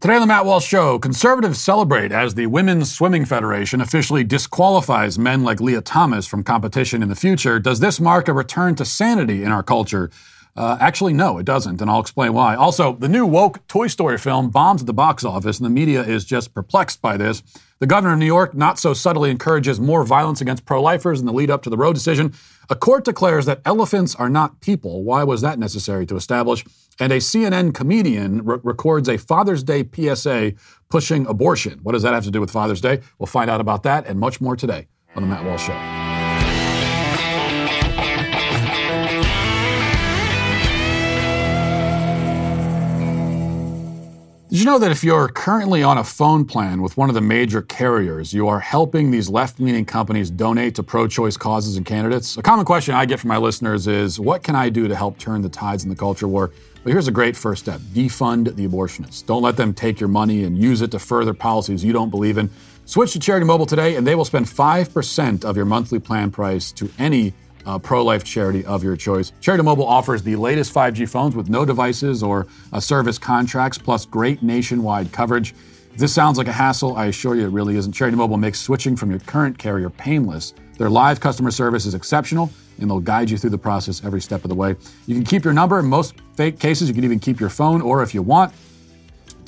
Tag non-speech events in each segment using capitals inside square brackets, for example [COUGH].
Today on the Matt Walsh Show, conservatives celebrate as the Women's Swimming Federation officially disqualifies men like Lia Thomas from competition in the future. Does this mark a return to sanity in our culture? Uh, actually, no, it doesn't, and I'll explain why. Also, the new woke Toy Story film bombs at the box office, and the media is just perplexed by this. The governor of New York not so subtly encourages more violence against pro lifers in the lead up to the Roe decision. A court declares that elephants are not people. Why was that necessary to establish? And a CNN comedian re- records a Father's Day PSA pushing abortion. What does that have to do with Father's Day? We'll find out about that and much more today on The Matt Walsh Show. Did you know that if you're currently on a phone plan with one of the major carriers, you are helping these left leaning companies donate to pro choice causes and candidates? A common question I get from my listeners is what can I do to help turn the tides in the culture war? Well, here's a great first step defund the abortionists. Don't let them take your money and use it to further policies you don't believe in. Switch to Charity Mobile today, and they will spend 5% of your monthly plan price to any uh, pro life charity of your choice. Charity Mobile offers the latest 5G phones with no devices or uh, service contracts, plus great nationwide coverage. If this sounds like a hassle, I assure you it really isn't. Charity Mobile makes switching from your current carrier painless. Their live customer service is exceptional, and they'll guide you through the process every step of the way. You can keep your number. In most fake cases, you can even keep your phone, or if you want,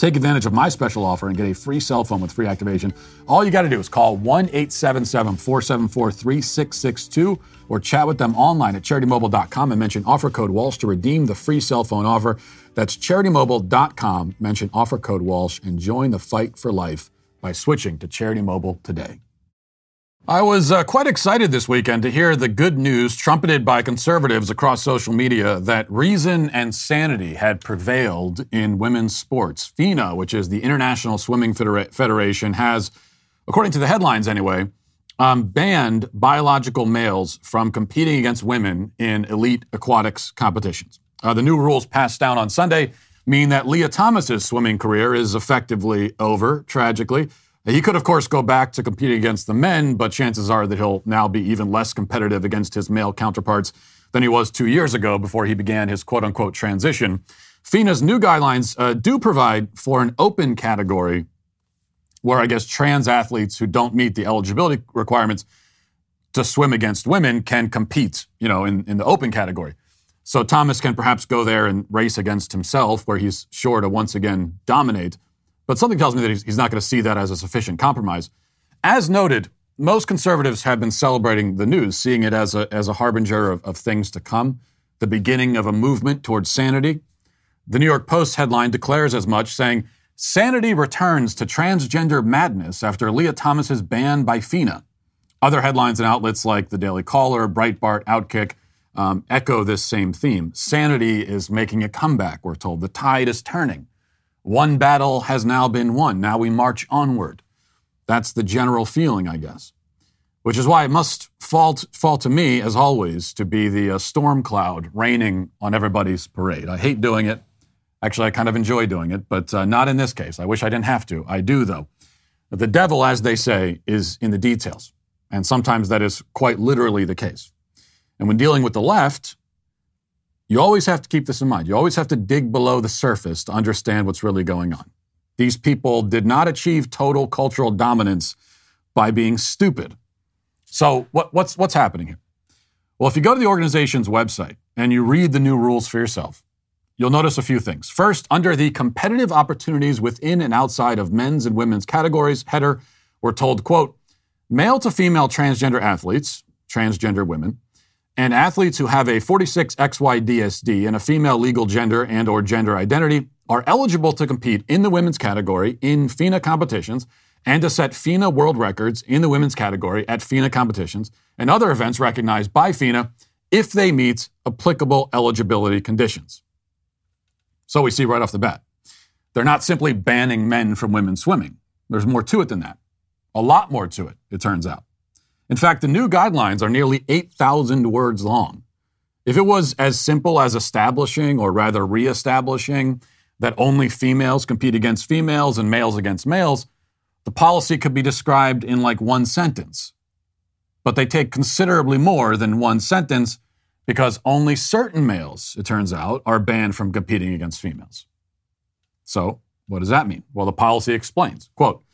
Take advantage of my special offer and get a free cell phone with free activation. All you got to do is call 1 877 474 3662 or chat with them online at charitymobile.com and mention offer code Walsh to redeem the free cell phone offer. That's charitymobile.com. Mention offer code Walsh and join the fight for life by switching to Charity Mobile today. I was uh, quite excited this weekend to hear the good news trumpeted by conservatives across social media that reason and sanity had prevailed in women's sports. FINA, which is the International Swimming Federation, has, according to the headlines anyway, um, banned biological males from competing against women in elite aquatics competitions. Uh, the new rules passed down on Sunday mean that Lia Thomas's swimming career is effectively over, tragically. He could, of course, go back to competing against the men, but chances are that he'll now be even less competitive against his male counterparts than he was two years ago before he began his quote unquote transition. FINA's new guidelines uh, do provide for an open category where I guess trans athletes who don't meet the eligibility requirements to swim against women can compete, you know, in, in the open category. So Thomas can perhaps go there and race against himself, where he's sure to once again dominate. But something tells me that he's, not going to see that as a sufficient compromise. As noted, most conservatives have been celebrating the news, seeing it as a, as a harbinger of, of things to come, the beginning of a movement towards sanity. The New York Post headline declares as much, saying, Sanity returns to transgender madness after Lia Thomas's ban by FINA. Other headlines and outlets like the Daily Caller, Breitbart, Outkick um, echo this same theme. Sanity is making a comeback, we're told. The tide is turning. One battle has now been won. Now we march onward. That's the general feeling, I guess. Which is why it must fall, fall to me, as always, to be the uh, storm cloud raining on everybody's parade. I hate doing it. Actually, I kind of enjoy doing it, but uh, not in this case. I wish I didn't have to. I do, though. The devil, as they say, is in the details. And sometimes that is quite literally the case. And when dealing with the left, you always have to keep this in mind. You always have to dig below the surface to understand what's really going on. These people did not achieve total cultural dominance by being stupid. So, what, what's, what's happening here? Well, if you go to the organization's website and you read the new rules for yourself, you'll notice a few things. First, under the competitive opportunities within and outside of men's and women's categories header, we're told, quote, male to female transgender athletes, transgender women, and athletes who have a 46XY DSD and a female legal gender and or gender identity are eligible to compete in the women's category in FINA competitions and to set FINA world records in the women's category at FINA competitions and other events recognized by FINA if they meet applicable eligibility conditions. So we see right off the bat, they're not simply banning men from women's swimming. There's more to it than that. A lot more to it, it turns out. In fact, the new guidelines are nearly 8,000 words long. If it was as simple as establishing, or rather reestablishing, that only females compete against females and males against males, the policy could be described in like one sentence. But they take considerably more than one sentence because only certain males, it turns out, are banned from competing against females. So, What does that mean? Well, the policy explains, quote,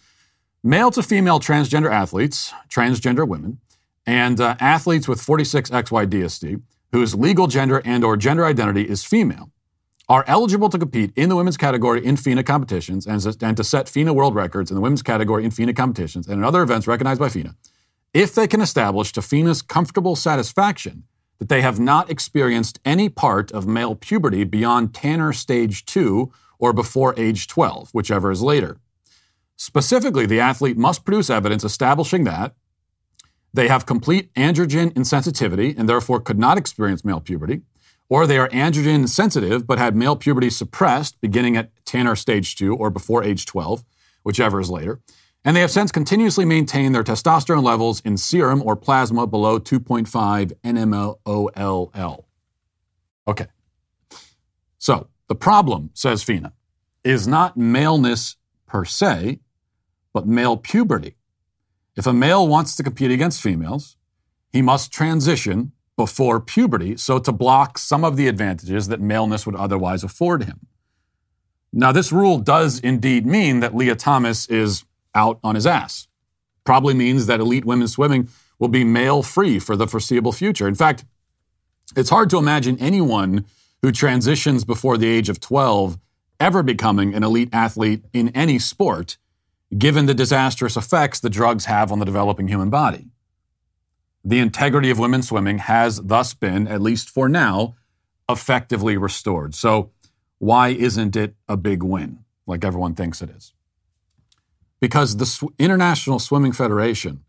male to female transgender athletes, transgender women, and uh, athletes with 46XY DSD, whose legal gender and or gender identity is female, are eligible to compete in the women's category in FINA competitions and, and to set FINA world records in the women's category in FINA competitions and in other events recognized by FINA if they can establish to FINA's comfortable satisfaction that they have not experienced any part of male puberty beyond Tanner stage 2 or before age 12, whichever is later. Specifically, the athlete must produce evidence establishing that they have complete androgen insensitivity and therefore could not experience male puberty, or they are androgen sensitive but had male puberty suppressed beginning at Tanner stage 2 or before age 12, whichever is later, and they have since continuously maintained their testosterone levels in serum or plasma below 2.5 nmol. Okay. So the problem, says FINA, is not maleness per se, but male puberty. If a male wants to compete against females, he must transition before puberty so to block some of the advantages that maleness would otherwise afford him. Now, this rule does indeed mean that Lia Thomas is out on his ass. Probably means that elite women's swimming will be male free for the foreseeable future. In fact, it's hard to imagine anyone who transitions before the age of 12 ever becoming an elite athlete in any sport, given the disastrous effects the drugs have on the developing human body. The integrity of women's swimming has thus been, at least for now, effectively restored. So, why isn't it a big win like everyone thinks it is? because the International Swimming Federation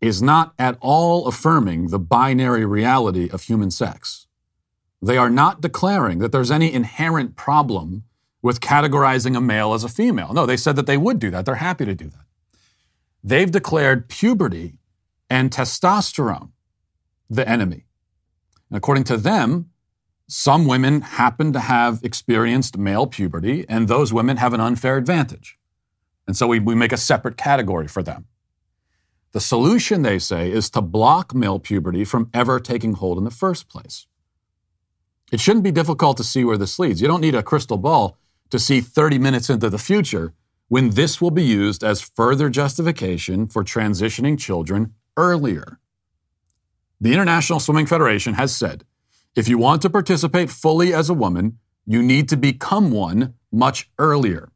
is not at all affirming the binary reality of human sex. They are not declaring that there's any inherent problem with categorizing a male as a female. No, they said that they would do that. They're happy to do that. They've declared puberty and testosterone the enemy. And according to them, some women happen to have experienced male puberty, and those women have an unfair advantage. And so we, we make a separate category for them. The solution, they say, is to block male puberty from ever taking hold in the first place. It shouldn't be difficult to see where this leads. You don't need a crystal ball to see 30 minutes into the future when this will be used as further justification for transitioning children earlier. The International Swimming Federation has said if you want to participate fully as a woman, you need to become one much earlier.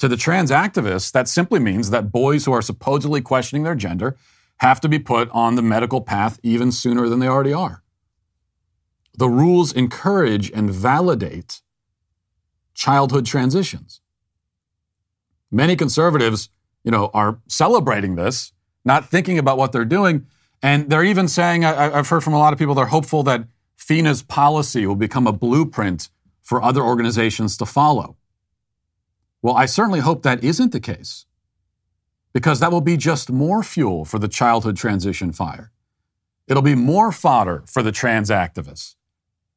To the trans activists, that simply means that boys who are supposedly questioning their gender have to be put on the medical path even sooner than they already are. The rules encourage and validate childhood transitions. Many conservatives, you know, are celebrating this, not thinking about what they're doing, and they're even saying I, I've heard from a lot of people they're hopeful that FINA's policy will become a blueprint for other organizations to follow. Well, I certainly hope that isn't the case, because that will be just more fuel for the childhood transition fire. It'll be more fodder for the trans activists.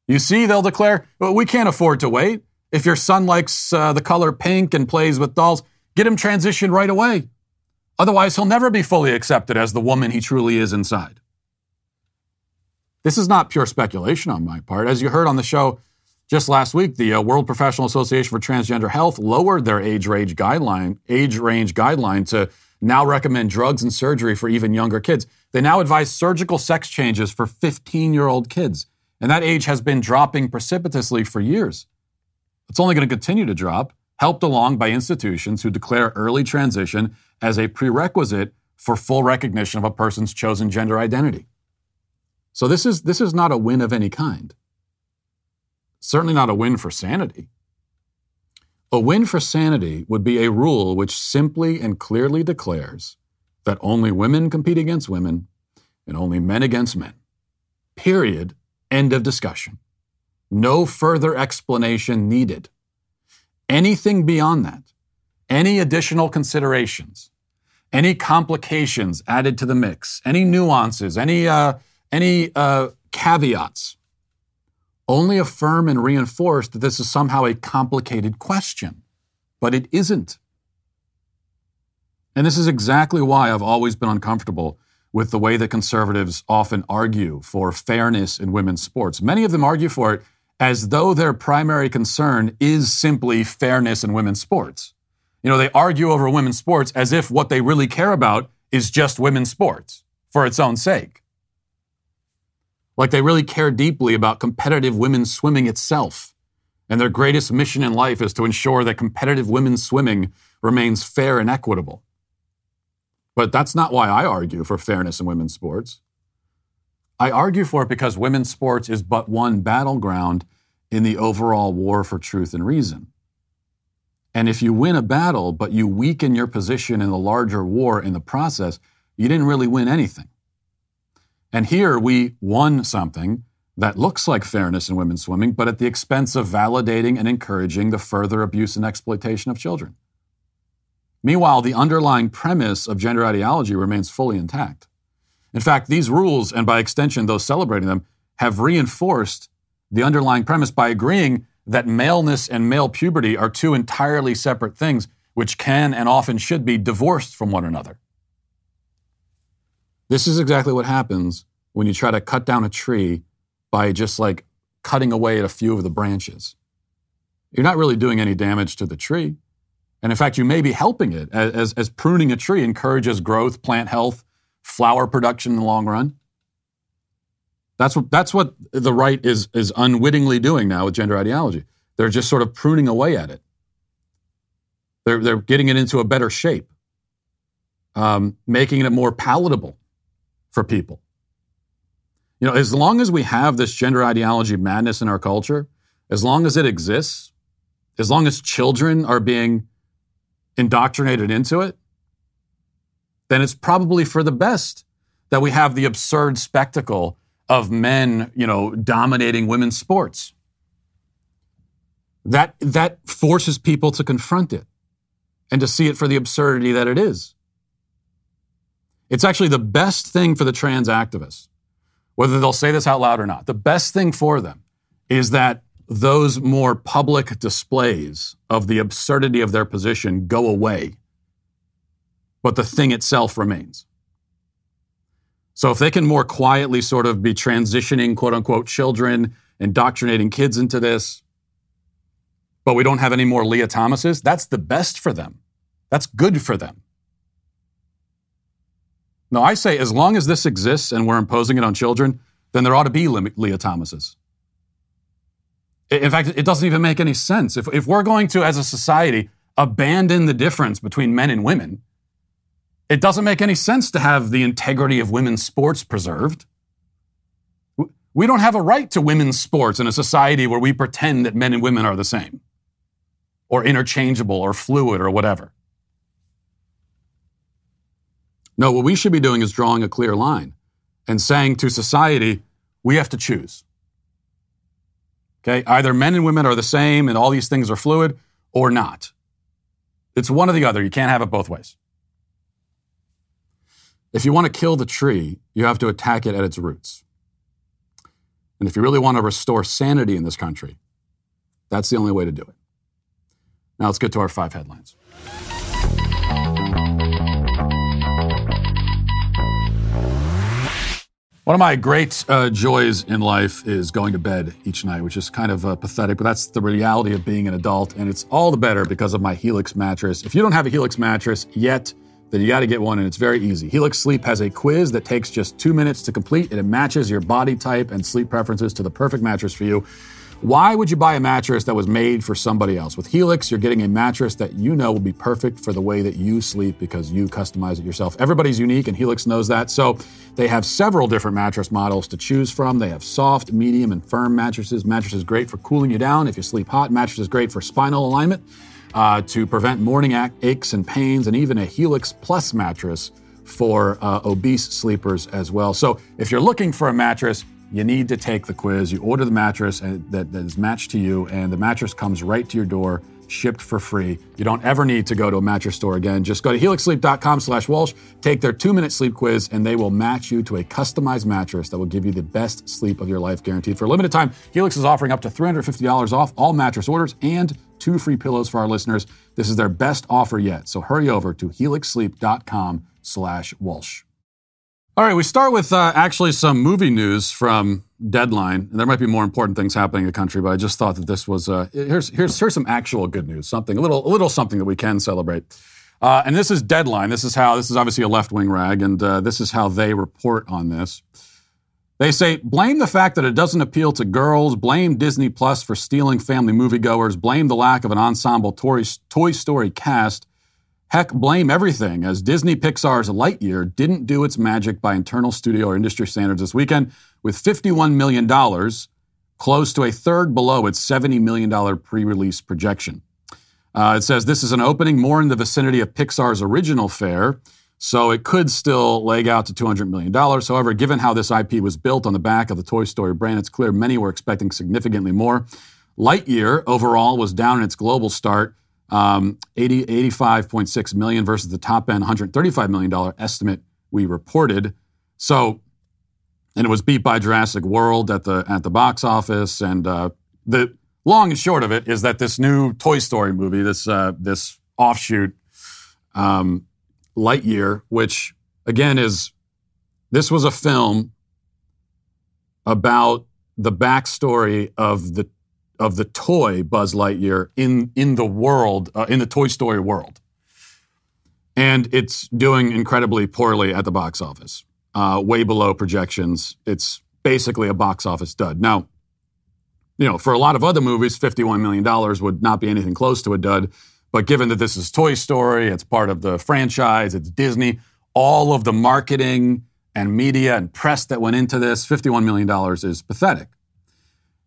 You see, they'll declare, well, we can't afford to wait. If your son likes uh, the color pink and plays with dolls, get him transitioned right away. Otherwise, he'll never be fully accepted as the woman he truly is inside. This is not pure speculation on my part. As you heard on the show just last week, the uh, World Professional Association for Transgender Health lowered their age range guideline, age range guideline to now recommend drugs and surgery for even younger kids. They now advise surgical sex changes for 15 year old kids. And that age has been dropping precipitously for years. It's only going to continue to drop, helped along by institutions who declare early transition as a prerequisite for full recognition of a person's chosen gender identity. So this is, this is not a win of any kind. Certainly not a win for sanity. A win for sanity would be a rule which simply and clearly declares that only women compete against women and only men against men. Period. End of discussion. No further explanation needed. Anything beyond that, any additional considerations, any complications added to the mix, any nuances, any, uh, any uh, caveats only affirm and reinforce that this is somehow a complicated question. But it isn't. And this is exactly why I've always been uncomfortable with the way that conservatives often argue for fairness in women's sports. Many of them argue for it as though their primary concern is simply fairness in women's sports. You know, they argue over women's sports as if what they really care about is just women's sports for its own sake. Like they really care deeply about competitive women's swimming itself. And their greatest mission in life is to ensure that competitive women's swimming remains fair and equitable. But that's not why I argue for fairness in women's sports. I argue for it because women's sports is but one battleground in the overall war for truth and reason. And if you win a battle, but you weaken your position in the larger war in the process, you didn't really win anything. And here we won something that looks like fairness in women's swimming, but at the expense of validating and encouraging the further abuse and exploitation of children. Meanwhile, the underlying premise of gender ideology remains fully intact. In fact, these rules, and by extension those celebrating them, have reinforced the underlying premise by agreeing that maleness and male puberty are two entirely separate things which can and often should be divorced from one another. This is exactly what happens when you try to cut down a tree by just like cutting away at a few of the branches. You're not really doing any damage to the tree. And in fact, you may be helping it as, as, pruning a tree encourages growth, plant health, flower production in the long run. That's what, that's what the right is, is unwittingly doing now with gender ideology. They're just sort of pruning away at it. They're, they're getting it into a better shape, um, making it more palatable for people. You know, as long as we have this gender ideology madness in our culture, as long as it exists, as long as children are being indoctrinated into it, then it's probably for the best that we have the absurd spectacle of men, you know, dominating women's sports. That, that forces people to confront it and to see it for the absurdity that it is. It's actually the best thing for the trans activists, whether they'll say this out loud or not. The best thing for them is that those more public displays of the absurdity of their position go away, but the thing itself remains. So if they can more quietly sort of be transitioning quote unquote children, indoctrinating kids into this, but we don't have any more Lia Thomases, that's the best for them. That's good for them. No, I say as long as this exists and we're imposing it on children, then there ought to be Lia Thomases. In fact, it doesn't even make any sense. If, if we're going to, as a society, abandon the difference between men and women, it doesn't make any sense to have the integrity of women's sports preserved. We don't have a right to women's sports in a society where we pretend that men and women are the same, or interchangeable, or fluid, or whatever. No, what we should be doing is drawing a clear line and saying to society, we have to choose. Okay, either men and women are the same and all these things are fluid, or not. It's one or the other. You can't have it both ways. If you want to kill the tree, you have to attack it at its roots. And if you really want to restore sanity in this country, that's the only way to do it. Now let's get to our five headlines. One of my great uh, joys in life is going to bed each night, which is kind of uh, pathetic, but that's the reality of being an adult. And it's all the better because of my Helix mattress. If you don't have a Helix mattress yet, then you got to get one, and it's very easy. Helix Sleep has a quiz that takes just two minutes to complete, and it matches your body type and sleep preferences to the perfect mattress for you. Why would you buy a mattress that was made for somebody else? With Helix, you're getting a mattress that you know will be perfect for the way that you sleep because you customize it yourself. Everybody's unique, and Helix knows that. So they have several different mattress models to choose from. They have soft, medium, and firm mattresses. Mattresses great for cooling you down if you sleep hot. Mattresses great for spinal alignment uh, to prevent morning aches and pains, and even a Helix Plus mattress for uh, obese sleepers as well. So if you're looking for a mattress, you need to take the quiz. You order the mattress that, that is matched to you, and the mattress comes right to your door, shipped for free. You don't ever need to go to a mattress store again. Just go to helixsleep.com slash Walsh, take their two-minute sleep quiz, and they will match you to a customized mattress that will give you the best sleep of your life guaranteed. For a limited time, Helix is offering up to $350 off all mattress orders and two free pillows for our listeners. This is their best offer yet. So hurry over to helixsleep.com slash Walsh. All right, we start with uh, actually some movie news from Deadline. And there might be more important things happening in the country, but I just thought that this was uh, here's here's here's some actual good news, something a little a little something that we can celebrate. Uh, and this is Deadline. This is how this is obviously a left wing rag, and uh, this is how they report on this. They say blame the fact that it doesn't appeal to girls, blame Disney Plus for stealing family moviegoers, blame the lack of an ensemble Toy, Toy Story cast, Heck, blame everything, as Disney Pixar's Lightyear didn't do its magic by internal studio or industry standards this weekend, with $51 million, close to a third below its $70 million pre release projection. Uh, it says this is an opening more in the vicinity of Pixar's original fare, so it could still leg out to $200 million. However, given how this IP was built on the back of the Toy Story brand, it's clear many were expecting significantly more. Lightyear overall was down in its global start um, 80, 85.6 million versus the top end 135 million dollar estimate we reported. So, and it was beat by Jurassic World at the at the box office. And uh, the long and short of it is that this new Toy Story movie, this uh, this offshoot, um, Lightyear, which again is this was a film about the backstory of the of the toy Buzz Lightyear in in the world uh, in the Toy Story world, and it's doing incredibly poorly at the box office, uh, way below projections. It's basically a box office dud. Now, you know, for a lot of other movies, fifty-one million dollars would not be anything close to a dud. But given that this is Toy Story, it's part of the franchise, it's Disney, all of the marketing and media and press that went into this, $51 million is pathetic.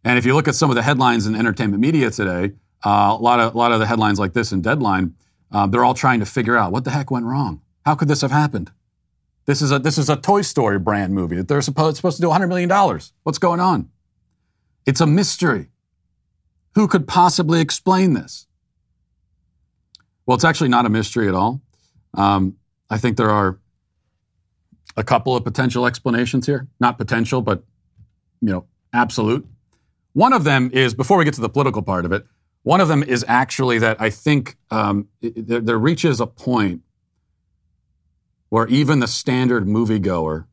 And if you look at some of the headlines in entertainment media today, uh, a lot of a lot of the headlines like this in Deadline, uh, they're all trying to figure out what the heck went wrong. How could this have happened? This is a this is a Toy Story brand movie that they're supposed supposed to do 100 million dollars. What's going on? It's a mystery. Who could possibly explain this? Well, it's actually not a mystery at all. Um, I think there are a couple of potential explanations here. Not potential, but you know, absolute. One of them is, before we get to the political part of it, one of them is actually that I think um, there, there reaches a point where even the standard moviegoer,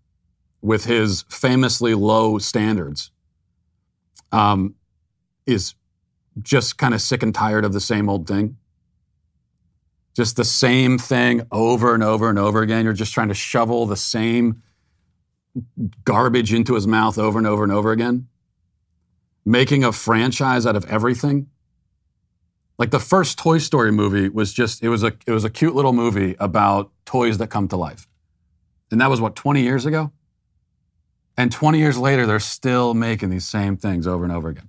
with his famously low standards, um, is just kind of sick and tired of the same old thing. Just the same thing over and over and over again. You're just trying to shovel the same garbage into his mouth over and over and over again making a franchise out of everything. Like the first Toy Story movie was just it was a it was a cute little movie about toys that come to life. And that was what 20 years ago? And 20 years later they're still making these same things over and over again.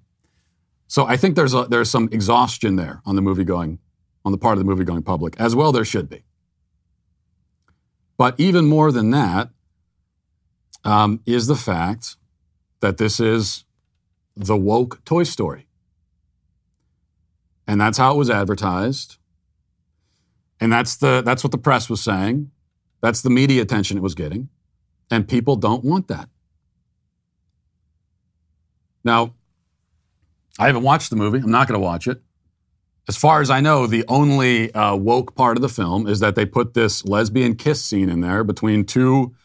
So I think there's a, there's some exhaustion there on the movie going on the part of the movie going public as well there should be. But even more than that um, is the fact that this is the woke Toy Story. And that's how it was advertised. And that's the that's what the press was saying. That's the media attention it was getting. And people don't want that. Now, I haven't watched the movie. I'm not going to watch it. As far as I know, the only uh, woke part of the film is that they put this lesbian kiss scene in there between two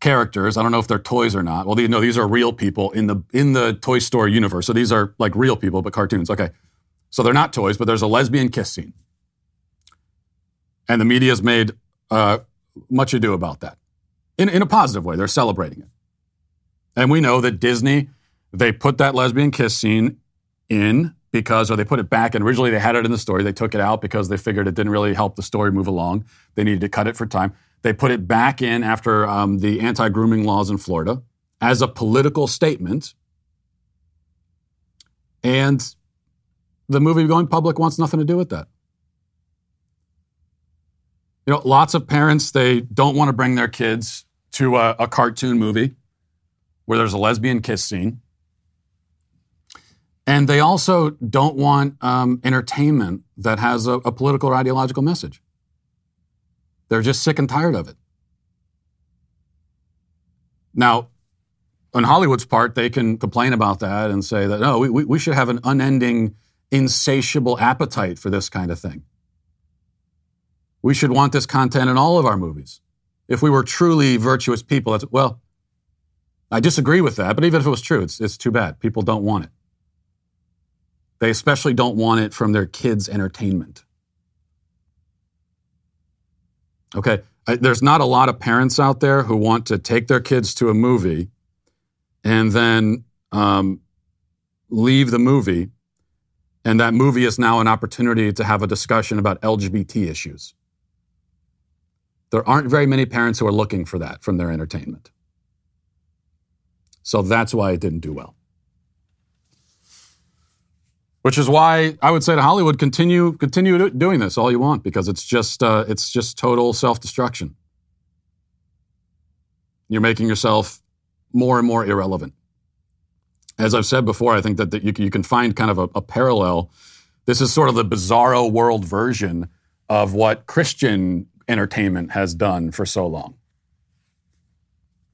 characters. I don't know if they're toys or not. Well, these, no, these are real people in the in the Toy Story universe. So these are like real people, but cartoons. Okay, so they're not toys, but there's a lesbian kiss scene, and the media's made uh, much ado about that in in a positive way. They're celebrating it, and we know that Disney they put that lesbian kiss scene in because, or they put it back. And originally they had it in the story. They took it out because they figured it didn't really help the story move along. They needed to cut it for time. They put it back in after um, the anti grooming laws in Florida as a political statement. And the movie going public wants nothing to do with that. You know, lots of parents, they don't want to bring their kids to a, a cartoon movie where there's a lesbian kiss scene. And they also don't want um, entertainment that has a, a political or ideological message. They're just sick and tired of it. Now, on Hollywood's part, they can complain about that and say that, no, we, we should have an unending, insatiable appetite for this kind of thing. We should want this content in all of our movies. if we were truly virtuous people, well, I disagree with that, but even if it was true, it's, it's too bad. People don't want it. They especially don't want it from their kids' entertainment. Okay, there's not a lot of parents out there who want to take their kids to a movie and then um, leave the movie, and that movie is now an opportunity to have a discussion about LGBT issues. There aren't very many parents who are looking for that from their entertainment. So that's why it didn't do well. Which is why I would say to Hollywood, continue continue doing this all you want because it's just uh, it's just total self destruction. You're making yourself more and more irrelevant. As I've said before, I think that, that you, you can find kind of a, a parallel. This is sort of the bizarro world version of what Christian entertainment has done for so long.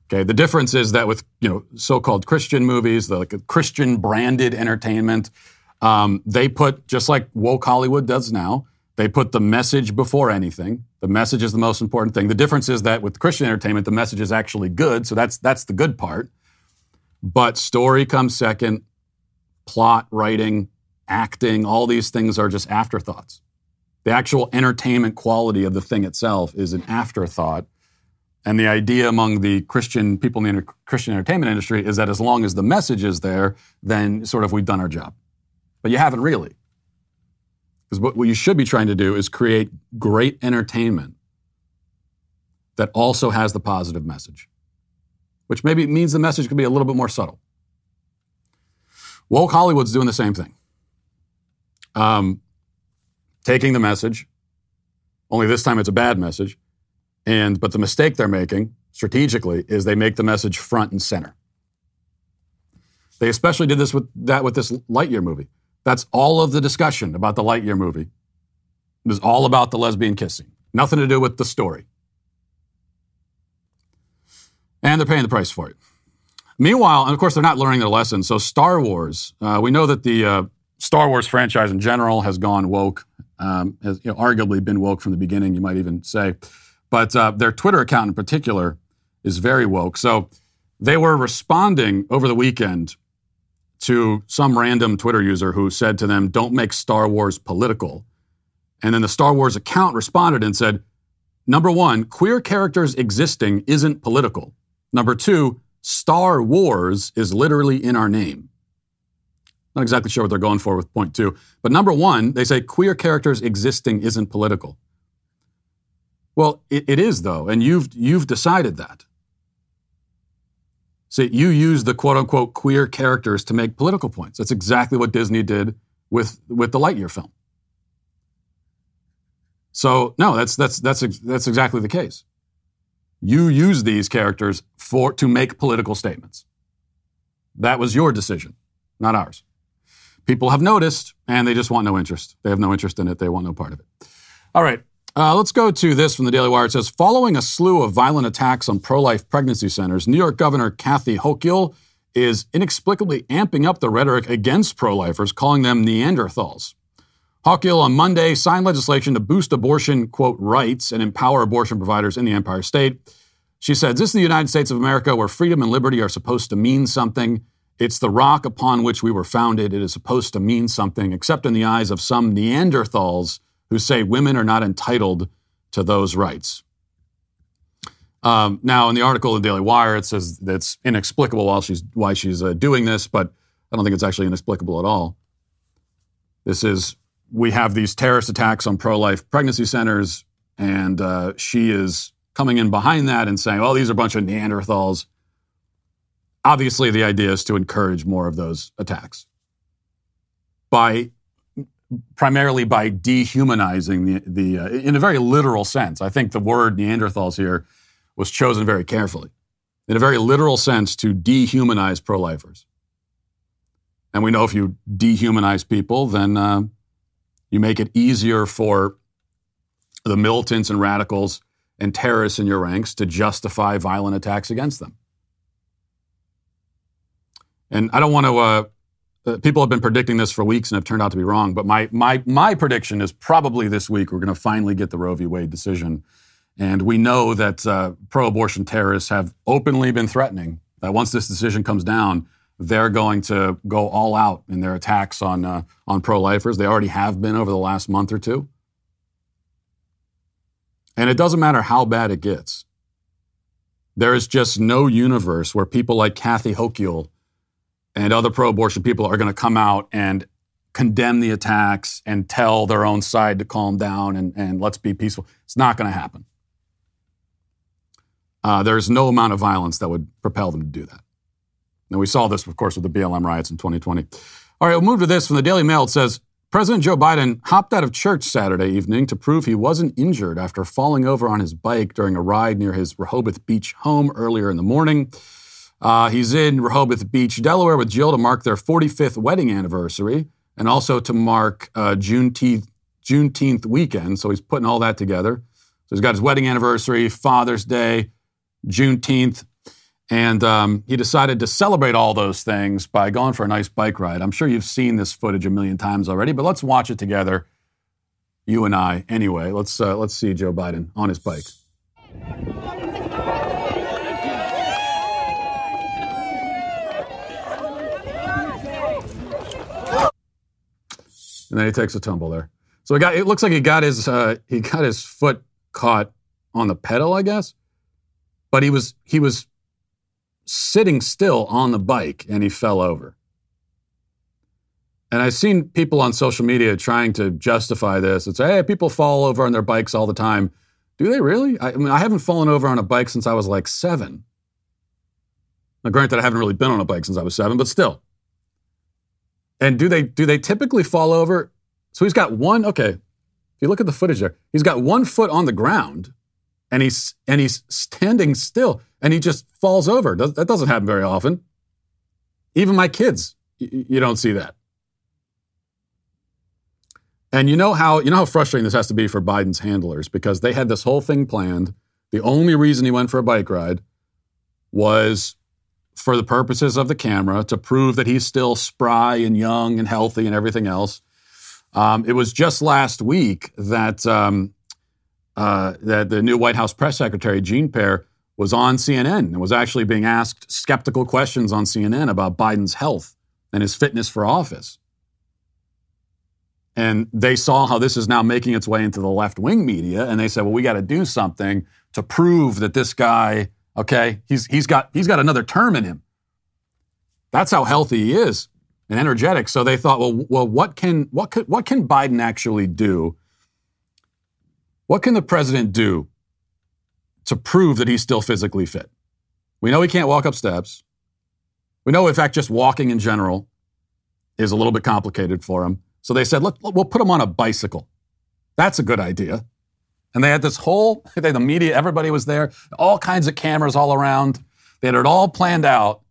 Okay, the difference is that with you know so-called Christian movies, the like Christian branded entertainment, um, they put just like woke Hollywood does now. They put the message before anything. The message is the most important thing. The difference is that with Christian entertainment, the message is actually good, so that's that's the good part. But story comes second, plot, writing, acting, all these things are just afterthoughts. The actual entertainment quality of the thing itself is an afterthought. And the idea among the Christian people in the Christian entertainment industry is that as long as the message is there, then sort of we've done our job. But you haven't really. Because what, you should be trying to do is create great entertainment that also has the positive message, which maybe means the message could be a little bit more subtle. Woke Hollywood's doing the same thing. Um, taking the message, only this time it's a bad message, and but the mistake they're making strategically is they make the message front and center. They especially did this with that with this Lightyear movie. That's all of the discussion about the Lightyear movie. It was all about the lesbian kissing, nothing to do with the story. And they're paying the price for it. Meanwhile, and of course, they're not learning their lesson. So, Star Wars, uh, we know that the uh, Star Wars franchise in general has gone woke, um, has you know, arguably been woke from the beginning, you might even say. But uh, their Twitter account in particular is very woke. So, they were responding over the weekend to some random Twitter user who said to them, Don't make Star Wars political. And then the Star Wars account responded and said, Number one, queer characters existing isn't political. Number two, Star Wars is literally in our name. Not exactly sure what they're going for with point two. But number one, they say queer characters existing isn't political. Well, it, it is, though, and you've, you've decided that. You use the quote unquote queer characters to make political points. That's exactly what Disney did with, with the Lightyear film. So no, that's that's that's that's exactly the case. You use these characters for to make political statements. That was your decision, not ours. People have noticed and they just want no interest. They have no interest in it. They want no part of it. All right. Uh, let's go to this from the Daily Wire. It says Following a slew of violent attacks on pro life pregnancy centers, New York Governor Kathy Hochul is inexplicably amping up the rhetoric against pro lifers, calling them Neanderthals. Hochul on Monday signed legislation to boost abortion, quote, rights and empower abortion providers in the Empire State. She said, This is the United States of America where freedom and liberty are supposed to mean something. It's the rock upon which we were founded. It is supposed to mean something, except in the eyes of some Neanderthals who say women are not entitled to those rights. Um, now, in the article in the Daily Wire, it says it's inexplicable why she's, why she's uh, doing this, but I don't think it's actually inexplicable at all. This is, we have these terrorist attacks on pro life pregnancy centers, and uh, she is coming in behind that and saying, oh, these are a bunch of Neanderthals. Obviously, the idea is to encourage more of those attacks by primarily by dehumanizing the, the uh, in a very literal sense. I think the word Neanderthals here was chosen very carefully, in a very literal sense, to dehumanize pro lifers. And we know if you dehumanize people, then uh, you make it easier for the militants and radicals and terrorists in your ranks to justify violent attacks against them. And I don't want to uh, uh, people have been predicting this for weeks and have turned out to be wrong. But my my my prediction is probably this week we're going to finally get the Roe v. Wade decision, And we know that uh, pro abortion terrorists have openly been threatening that once this decision comes down, they're going to go all out in their attacks on, uh, on pro lifers. They already have been over the last month or two. And it doesn't matter how bad it gets. There is just no universe where people like Kathy Hochul and other pro abortion people are going to come out and condemn the attacks and tell their own side to calm down and, and let's be peaceful. It's not going to happen. Uh, there's no amount of violence that would propel them to do that. And we saw this, of course, with the BLM riots in 2020. All right, we'll move to this from the Daily Mail. It says President Joe Biden hopped out of church Saturday evening to prove he wasn't injured after falling over on his bike during a ride near his Rehoboth Beach home earlier in the morning. Uh, he's in Rehoboth Beach, Delaware, with Jill to mark their 45th wedding anniversary and also to mark uh, Juneteenth, Juneteenth weekend. So he's putting all that together. So he's got his wedding anniversary, Father's Day, Juneteenth, and um, he decided to celebrate all those things by going for a nice bike ride. I'm sure you've seen this footage a million times already, but let's watch it together, you and I. Anyway, let's uh, let's see Joe Biden on his bike. And then he takes a tumble there. So he got, it looks like he got his uh, he got his foot caught on the pedal, I guess. But he was he was sitting still on the bike and he fell over. And I've seen people on social media trying to justify this and say, hey, people fall over on their bikes all the time. Do they really? I, I mean, I haven't fallen over on a bike since I was like seven. Now, granted, I haven't really been on a bike since I was seven, but still. And do they do they typically fall over? So he's got one. Okay, if you look at the footage there, he's got one foot on the ground, and he's and he's standing still, and he just falls over. That doesn't happen very often. Even my kids, you don't see that. And you know how you know how frustrating this has to be for Biden's handlers because they had this whole thing planned. The only reason he went for a bike ride was for the purposes of the camera to prove that he's still spry and young and healthy and everything else. Um, it was just last week that um, uh, that the new White House press secretary Jean Pierre was on CNN and was actually being asked skeptical questions on CNN about Biden's health and his fitness for office. And they saw how this is now making its way into the left wing media, and they said, "Well, we got to do something to prove that this guy Okay, he's he's got he's got another term in him. That's how healthy he is and energetic. So they thought, well, well, what can what could what can Biden actually do? What can the president do to prove that he's still physically fit? We know he can't walk up steps. We know, in fact, just walking in general is a little bit complicated for him. So they said, look, we'll put him on a bicycle. That's a good idea. And they had this whole, [LAUGHS] they, had the media, everybody was there, all kinds of cameras all around. They had it all planned out.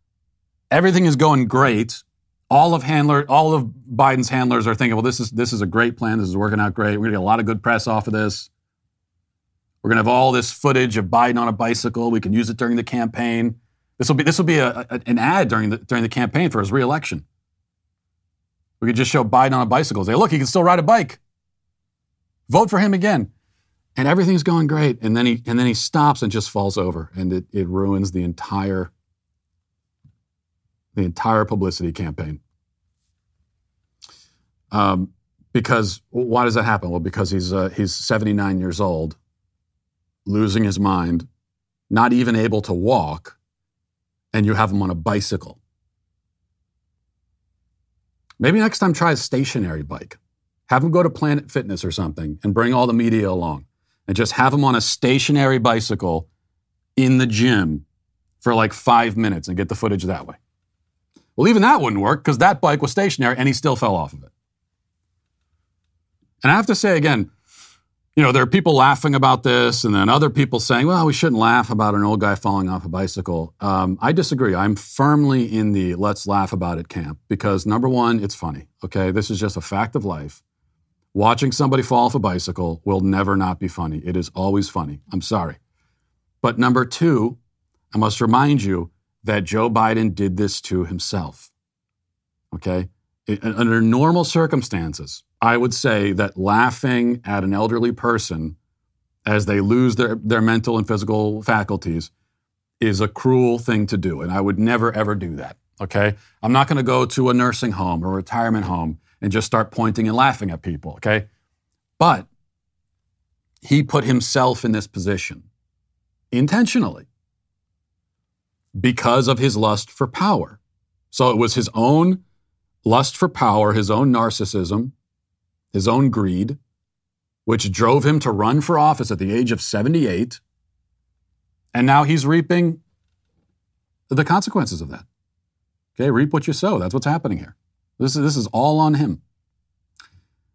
Everything is going great. All of handler, all of Biden's handlers are thinking, well, this is this is a great plan. This is working out great. We're gonna get a lot of good press off of this. We're gonna have all this footage of Biden on a bicycle. We can use it during the campaign. This will be this will be a, a, an ad during the during the campaign for his reelection. We could just show Biden on a bicycle. Say, look, he can still ride a bike. Vote for him again and everything's going great. And then he and then he stops and just falls over and it, it ruins the entire the entire publicity campaign. Um, because why does that happen? Well because he's uh, he's 79 years old losing his mind not even able to walk and you have him on a bicycle. Maybe next time try a stationary bike. Have him go to planet fitness or something and bring all the media along and just have him on a stationary bicycle in the gym for like five minutes and get the footage that way. Well, even that wouldn't work because that bike was stationary and he still fell off of it. And I have to say again, you know, there are people laughing about this, and then other people saying, well, we shouldn't laugh about an old guy falling off a bicycle. Um, I disagree. I'm firmly in the let's laugh about it camp because number one, it's funny. Okay. This is just a fact of life. Watching somebody fall off a bicycle will never not be funny. It is always funny. I'm sorry. But number two, I must remind you that Joe Biden did this to himself. Okay? It, under normal circumstances, I would say that laughing at an elderly person as they lose their, their mental and physical faculties is a cruel thing to do. And I would never, ever do that. Okay. I'm not going to go to a nursing home or retirement home and just start pointing and laughing at people. Okay. But he put himself in this position intentionally because of his lust for power. So it was his own lust for power, his own narcissism, his own greed, which drove him to run for office at the age of 78. And now he's reaping the consequences of that. Okay, reap what you sow. That's what's happening here. This is, this is all on him.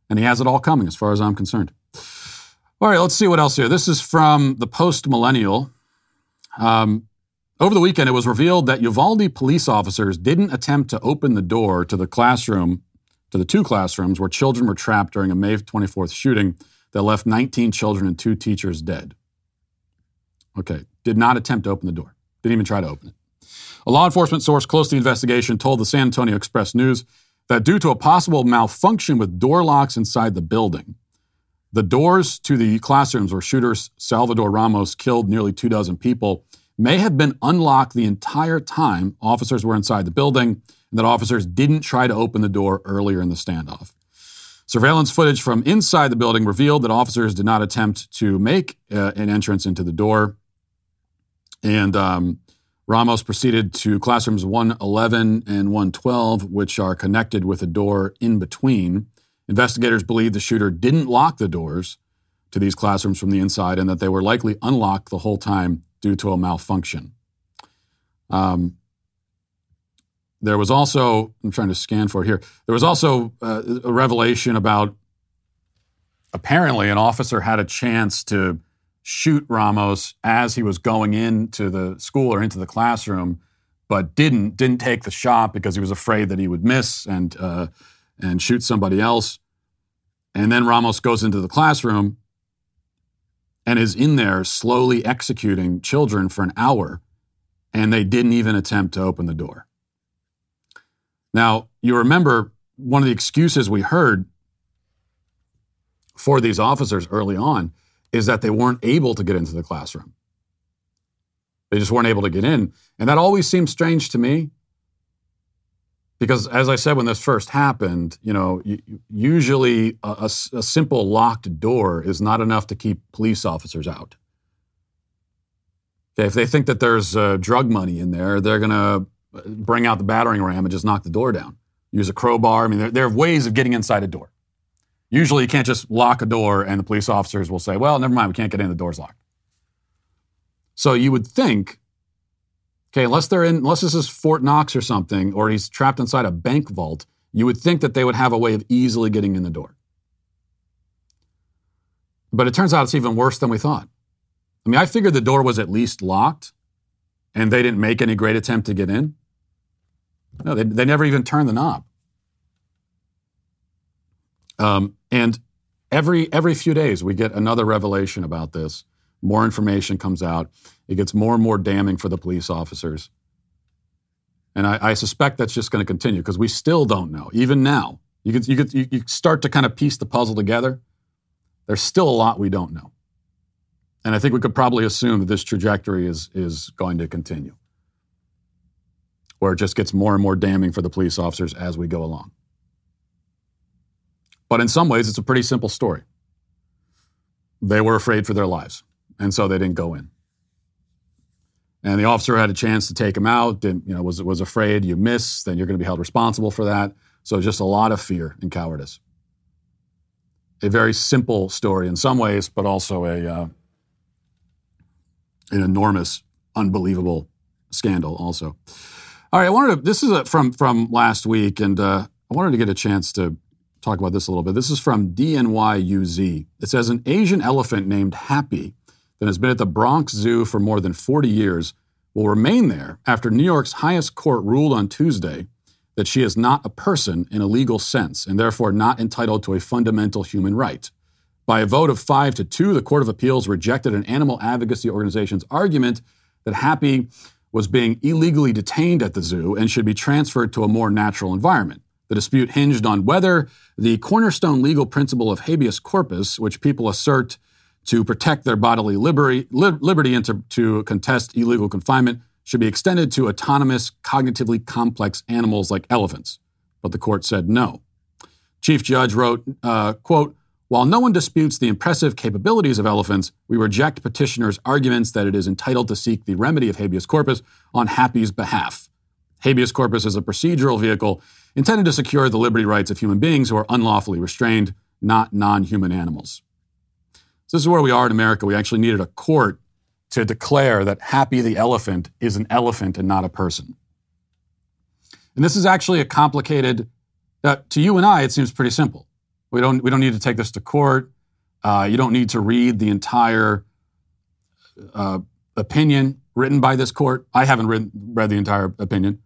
And he has it all coming, as far as I'm concerned. All right, let's see what else here. This is from the Post Millennial. Um, over the weekend, it was revealed that Uvalde police officers didn't attempt to open the door to the classroom, to the two classrooms where children were trapped during a May 24th shooting that left 19 children and two teachers dead. Okay, did not attempt to open the door. Didn't even try to open it. A law enforcement source close to the investigation told the San Antonio Express News that due to a possible malfunction with door locks inside the building, the doors to the classrooms where shooter Salvador Ramos killed nearly two dozen people may have been unlocked the entire time officers were inside the building, and that officers didn't try to open the door earlier in the standoff. Surveillance footage from inside the building revealed that officers did not attempt to make uh, an entrance into the door. And um, Ramos proceeded to classrooms 111 and 112, which are connected with a door in between. Investigators believe the shooter didn't lock the doors to these classrooms from the inside and that they were likely unlocked the whole time due to a malfunction. Um, there was also, I'm trying to scan for it here, there was also uh, a revelation about apparently an officer had a chance to shoot Ramos as he was going into the school or into the classroom, but didn't didn't take the shot because he was afraid that he would miss and uh, and shoot somebody else. And then Ramos goes into the classroom and is in there slowly executing children for an hour, and they didn't even attempt to open the door. Now, you remember one of the excuses we heard for these officers early on is that they weren't able to get into the classroom. They just weren't able to get in. And that always seemed strange to me because as I said when this first happened, you know, usually a, a, a, simple locked door is not enough to keep police officers out. Okay, if they think that there's uh, drug money in there, they're going to bring out the battering ram and just knock the door down. Use a crowbar. I mean, there, there are ways of getting inside a door. Usually, you can't just lock a door and the police officers will say, "Well, never mind, we can't get in. The door's locked." So you would think Okay, unless they're in, unless this is Fort Knox or something, or he's trapped inside a bank vault, you would think that they would have a way of easily getting in the door. But it turns out it's even worse than we thought. I mean, I figured the door was at least locked and they didn't make any great attempt to get in. No, they, they never even turned the knob. Um, and every every few days we get another revelation about this. More information comes out. It gets more and more damning for the police officers. And I, I suspect that's just going to continue because we still don't know. Even now, you can, you, can, you start to kind of piece the puzzle together. There's still a lot we don't know. And I think we could probably assume that this trajectory is, is going to continue, where it just gets more and more damning for the police officers as we go along. But in some ways, it's a pretty simple story. They were afraid for their lives, and so they didn't go in and the officer had a chance to take him out. Didn't, you know, was was afraid you miss, then you're going to be held responsible for that. So just a lot of fear and cowardice. A very simple story in some ways, but also a uh, an enormous, unbelievable scandal. Also, all right. I wanted to. This is a, from from last week, and uh, I wanted to get a chance to talk about this a little bit. This is from DNYUZ. It says an Asian elephant named Happy that has been at the Bronx Zoo for more than 40 years will remain there after New York's highest court ruled on Tuesday that she is not a person in a legal sense and therefore not entitled to a fundamental human right. By a vote of 5 to 2, the Court of Appeals rejected an animal advocacy organization's argument that Happy was being illegally detained at the zoo and should be transferred to a more natural environment. The dispute hinged on whether the cornerstone legal principle of habeas corpus, which people assert to protect their bodily liberty, liberty and to, to contest illegal confinement should be extended to autonomous, cognitively complex animals like elephants. But the court said no. Chief Judge wrote, uh, quote, while no one disputes the impressive capabilities of elephants, we reject petitioners' arguments that it is entitled to seek the remedy of habeas corpus on Happy's behalf. Habeas corpus is a procedural vehicle intended to secure the liberty rights of human beings who are unlawfully restrained, not non human animals. So this is where we are in America. We actually needed a court to declare that Happy the elephant is an elephant and not a person. And this is actually a complicated, uh, to you and I, it seems pretty simple. We don't, we don't need to take this to court. Uh, you don't need to read the entire uh, opinion written by this court. I haven't read, read the entire opinion.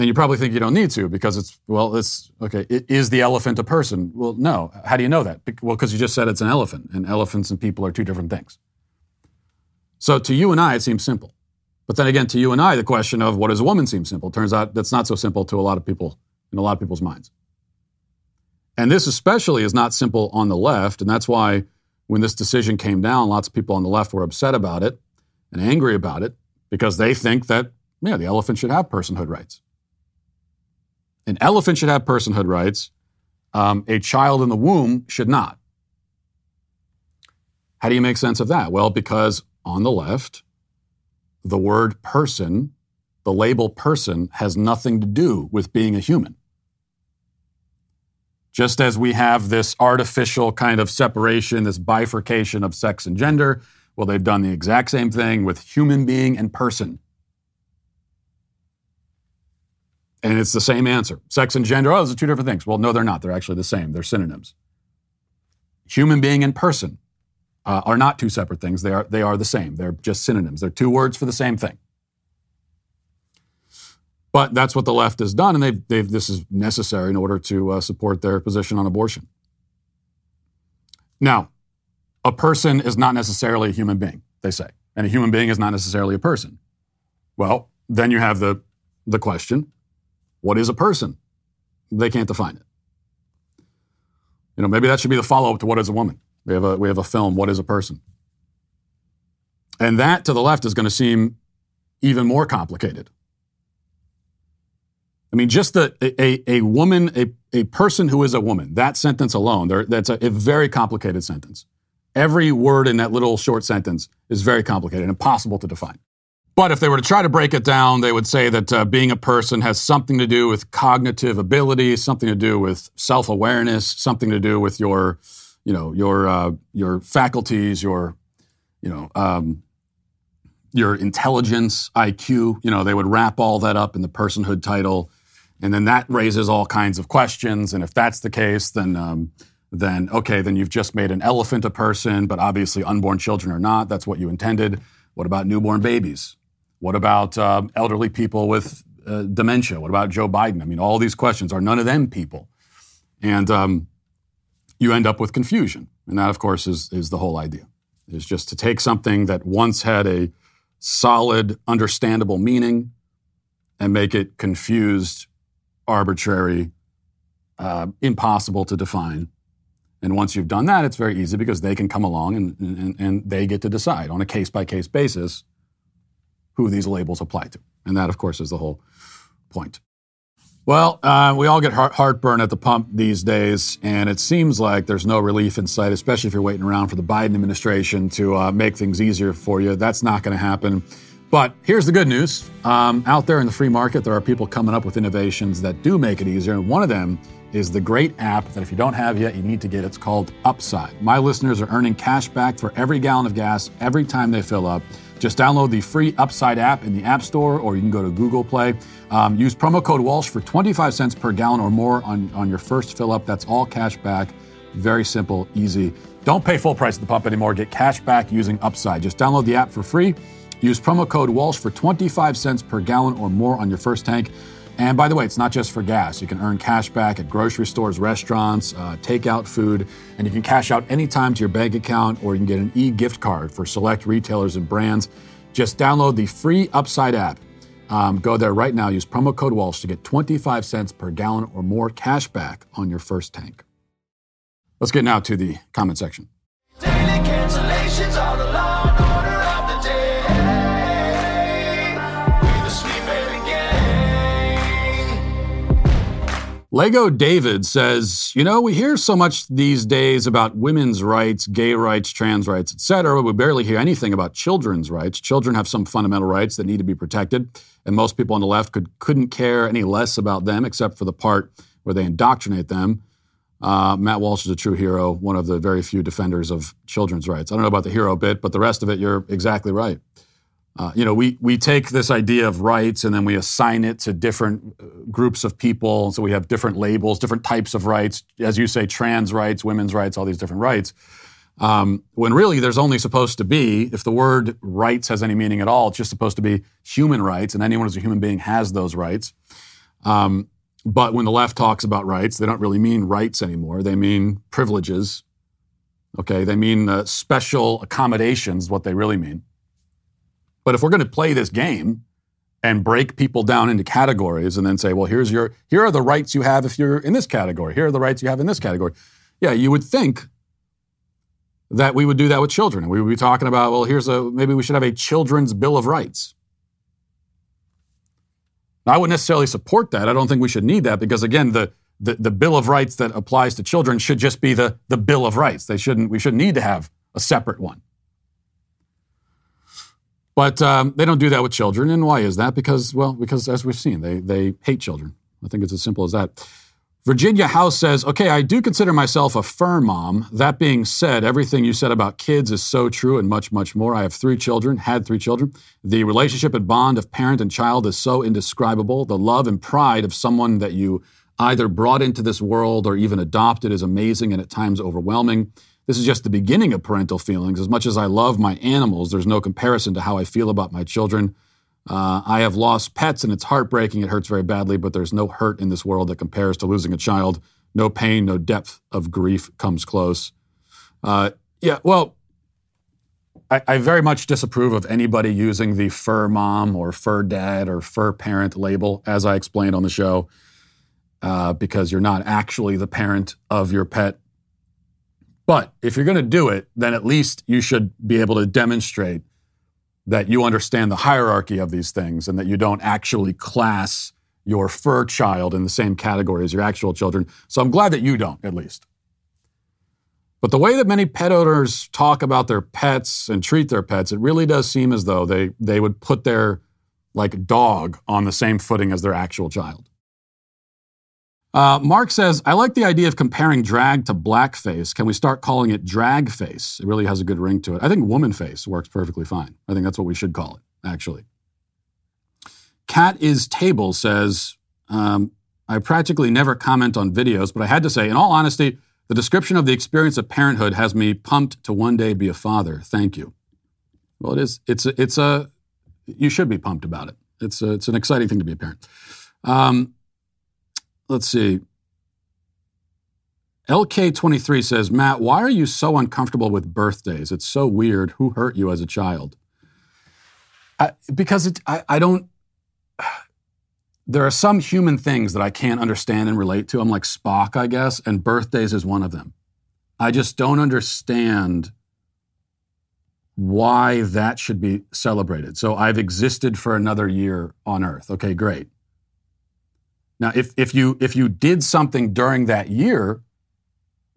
And you probably think you don't need to because it's, well, it's, okay, is the elephant a person? Well, no. How do you know that? Well, because you just said it's an elephant, and elephants and people are two different things. So to you and I, it seems simple. But then again, to you and I, the question of what does a woman seem simple? Turns out that's not so simple to a lot of people in a lot of people's minds. And this especially is not simple on the left. And that's why when this decision came down, lots of people on the left were upset about it and angry about it because they think that, yeah, the elephant should have personhood rights. An elephant should have personhood rights. Um, a child in the womb should not. How do you make sense of that? Well, because on the left, the word person, the label person, has nothing to do with being a human. Just as we have this artificial kind of separation, this bifurcation of sex and gender, well, they've done the exact same thing with human being and person. And it's the same answer. Sex and gender, oh, those are two different things. Well, no, they're not. They're actually the same. They're synonyms. Human being and person uh, are not two separate things. They are, they are the same. They're just synonyms. They're two words for the same thing. But that's what the left has done, and they've, they've, this is necessary in order to uh, support their position on abortion. Now, a person is not necessarily a human being, they say, and a human being is not necessarily a person. Well, then you have the, the question what is a person? They can't define it. You know, maybe that should be the follow up to what is a woman. We have a, we have a film, What is a Person? And that to the left is going to seem even more complicated. I mean, just the, a, a woman, a, a person who is a woman, that sentence alone, there, that's a, a very complicated sentence. Every word in that little short sentence is very complicated, impossible to define. But if they were to try to break it down, they would say that uh, being a person has something to do with cognitive ability, something to do with self awareness, something to do with your you know your uh, your faculties, your you know um, your intelligence, IQ. You know they would wrap all that up in the personhood title, and then that raises all kinds of questions. And if that's the case, then um, then okay, then you've just made an elephant a person, but obviously unborn children are not. That's what you intended. What about newborn babies? What about uh, elderly people with uh, dementia? What about Joe Biden? I mean, all these questions are none of them people, and um, you end up with confusion. And that, of course, is, is the whole idea, is just to take something that once had a solid, understandable meaning and make it confused, arbitrary, uh, impossible to define. And once you've done that, it's very easy because they can come along and, and, and they get to decide on a case by case basis who these labels apply to. And that, of course, is the whole point. Well, uh, we all get heart- heartburn at the pump these days, and it seems like there's no relief in sight, especially if you're waiting around for the Biden administration to uh, make things easier for you. That's not going to happen. But here's the good news um, out there in the free market, there are people coming up with innovations that do make it easier. And one of them is the great app that if you don't have yet, you need to get. It's called Upside. My listeners are earning cash back for every gallon of gas every time they fill up. Just download the free Upside app in the App Store or you can go to Google Play. Um, use promo code Walsh for 25 cents per gallon or more on, on your first fill up. That's all cash back. Very simple, easy. Don't pay full price at the pump anymore. Get cash back using Upside. Just download the app for free. Use promo code Walsh for 25 cents per gallon or more on your first tank. And by the way, it's not just for gas. You can earn cash back at grocery stores, restaurants, uh, takeout food, and you can cash out anytime to your bank account or you can get an e gift card for select retailers and brands. Just download the free Upside app. Um, go there right now. Use promo code Walsh to get 25 cents per gallon or more cash back on your first tank. Let's get now to the comment section. Lego David says, you know, we hear so much these days about women's rights, gay rights, trans rights, etc., but we barely hear anything about children's rights. Children have some fundamental rights that need to be protected, and most people on the left could, couldn't care any less about them except for the part where they indoctrinate them. Uh, Matt Walsh is a true hero, one of the very few defenders of children's rights. I don't know about the hero bit, but the rest of it, you're exactly right. Uh, you know, we, we take this idea of rights and then we assign it to different uh, groups of people. So we have different labels, different types of rights. As you say, trans rights, women's rights, all these different rights. Um, when really there's only supposed to be, if the word rights has any meaning at all, it's just supposed to be human rights, and anyone who's a human being has those rights. Um, but when the left talks about rights, they don't really mean rights anymore. They mean privileges. Okay, they mean uh, special accommodations, what they really mean. But if we're going to play this game and break people down into categories and then say, well, here's your, here are the rights you have if you're in this category. Here are the rights you have in this category. Yeah, you would think that we would do that with children. We would be talking about, well, here's a, maybe we should have a children's bill of rights. Now, I wouldn't necessarily support that. I don't think we should need that because again, the, the, the Bill of Rights that applies to children should just be the, the Bill of Rights. They shouldn't, we shouldn't need to have a separate one. But um, they don't do that with children. And why is that? Because, well, because as we've seen, they, they hate children. I think it's as simple as that. Virginia House says, okay, I do consider myself a fur mom. That being said, everything you said about kids is so true and much, much more. I have three children, had three children. The relationship and bond of parent and child is so indescribable. The love and pride of someone that you either brought into this world or even adopted is amazing and at times overwhelming. This is just the beginning of parental feelings. As much as I love my animals, there's no comparison to how I feel about my children. Uh, I have lost pets and it's heartbreaking. It hurts very badly, but there's no hurt in this world that compares to losing a child. No pain, no depth of grief comes close. Uh, yeah, well, I, I, very much disapprove of anybody using the fur mom or fur dad or fur parent label, as I explained on the show, uh, because you're not actually the parent of your pet. But if you're going to do it, then at least you should be able to demonstrate that you understand the hierarchy of these things and that you don't actually class your fur child in the same category as your actual children. So I'm glad that you don't, at least. But the way that many pet owners talk about their pets and treat their pets, it really does seem as though they, they would put their like dog on the same footing as their actual child. Uh, Mark says, I like the idea of comparing drag to blackface. Can we start calling it drag face? It really has a good ring to it. I think woman face works perfectly fine. I think that's what we should call it, actually. Cat is Table says, um, I practically never comment on videos, but I had to say, in all honesty, the description of the experience of parenthood has me pumped to one day be a father. Thank you. Well, it is. It's a, it's a. You should be pumped about it. It's a, it's an exciting thing to be a parent. Um, let's see. LK23 says, Matt, why are you so uncomfortable with birthdays? It's so weird. Who hurt you as a child? I, because it, I, I don't, [SIGHS] there are some human things that I can't understand and relate to. I'm like Spock, I guess, and birthdays is one of them. I just don't understand why that should be celebrated. So I've existed for another year on Earth. Okay, great. Now, if, if, you, if you did something during that year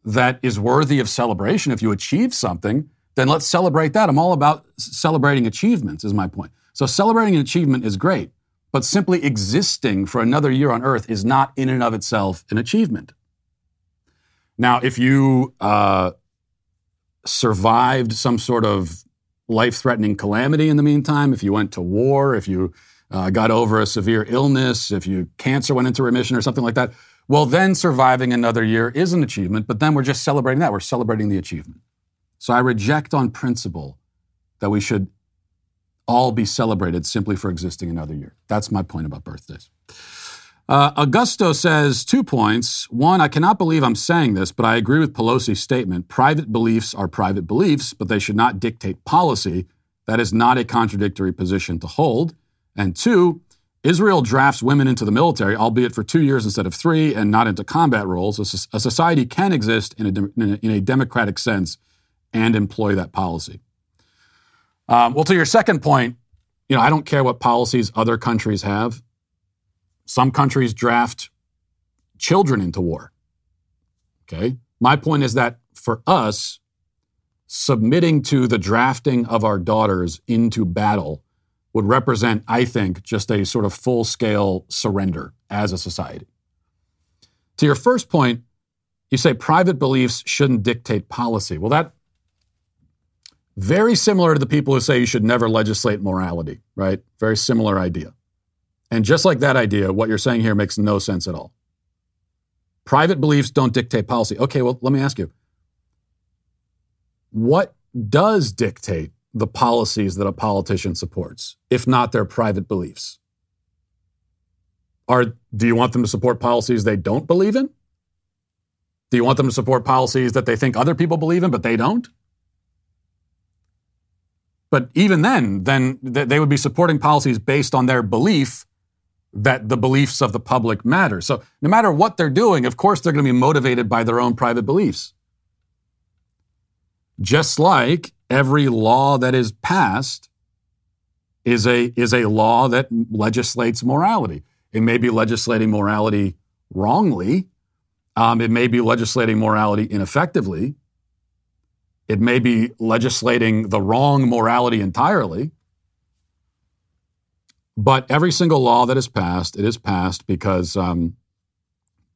that is worthy of celebration, if you achieved something, then let's celebrate that. I'm all about celebrating achievements, is my point. So celebrating an achievement is great, but simply existing for another year on earth is not in and of itself an achievement. Now, if you uh, survived some sort of life threatening calamity in the meantime, if you went to war, if you uh, got over a severe illness, if you cancer went into remission or something like that, well, then surviving another year is an achievement, but then we're just celebrating that. We're celebrating the achievement. So I reject on principle that we should all be celebrated simply for existing another year. That's my point about birthdays. Uh, Augusto says two points. One, I cannot believe I'm saying this, but I agree with Pelosi's statement. Private beliefs are private beliefs, but they should not dictate policy. That is not a contradictory position to hold. And two, Israel drafts women into the military, albeit for two years instead of three, and not into combat roles. A, society can exist in a, in a democratic sense and employ that policy. Um, well, to your second point, you know, I don't care what policies other countries have. Some countries draft children into war. Okay. My point is that for us, submitting to the drafting of our daughters into battle would represent, I think, just a sort of full scale surrender as a society. To your first point, you say private beliefs shouldn't dictate policy. Well, that very similar to the people who say you should never legislate morality, right? Very similar idea. And just like that idea, what you're saying here makes no sense at all. Private beliefs don't dictate policy. Okay, well, let me ask you what does dictate the policies that a politician supports, if not their private beliefs? Are, do you want them to support policies they don't believe in? Do you want them to support policies that they think other people believe in, but they don't? But even then, then they would be supporting policies based on their belief that the beliefs of the public matter. So no matter what they're doing, of course they're going to be motivated by their own private beliefs. Just like every law that is passed is a, is a law that legislates morality. It may be legislating morality wrongly. Um, it may be legislating morality ineffectively. It may be legislating the wrong morality entirely. But every single law that is passed, it is passed because um,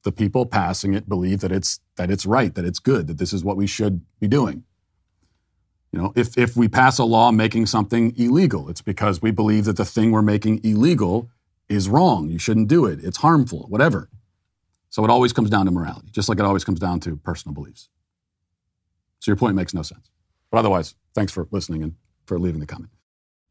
the people passing it believe that it's that it's right, that it's good, that this is what we should be doing. You know, if if we pass a law making something illegal, it's because we believe that the thing we're making illegal is wrong. You shouldn't do it. It's harmful, whatever. So it always comes down to morality, just like it always comes down to personal beliefs. So your point makes no sense. But otherwise, thanks for listening and for leaving the comment.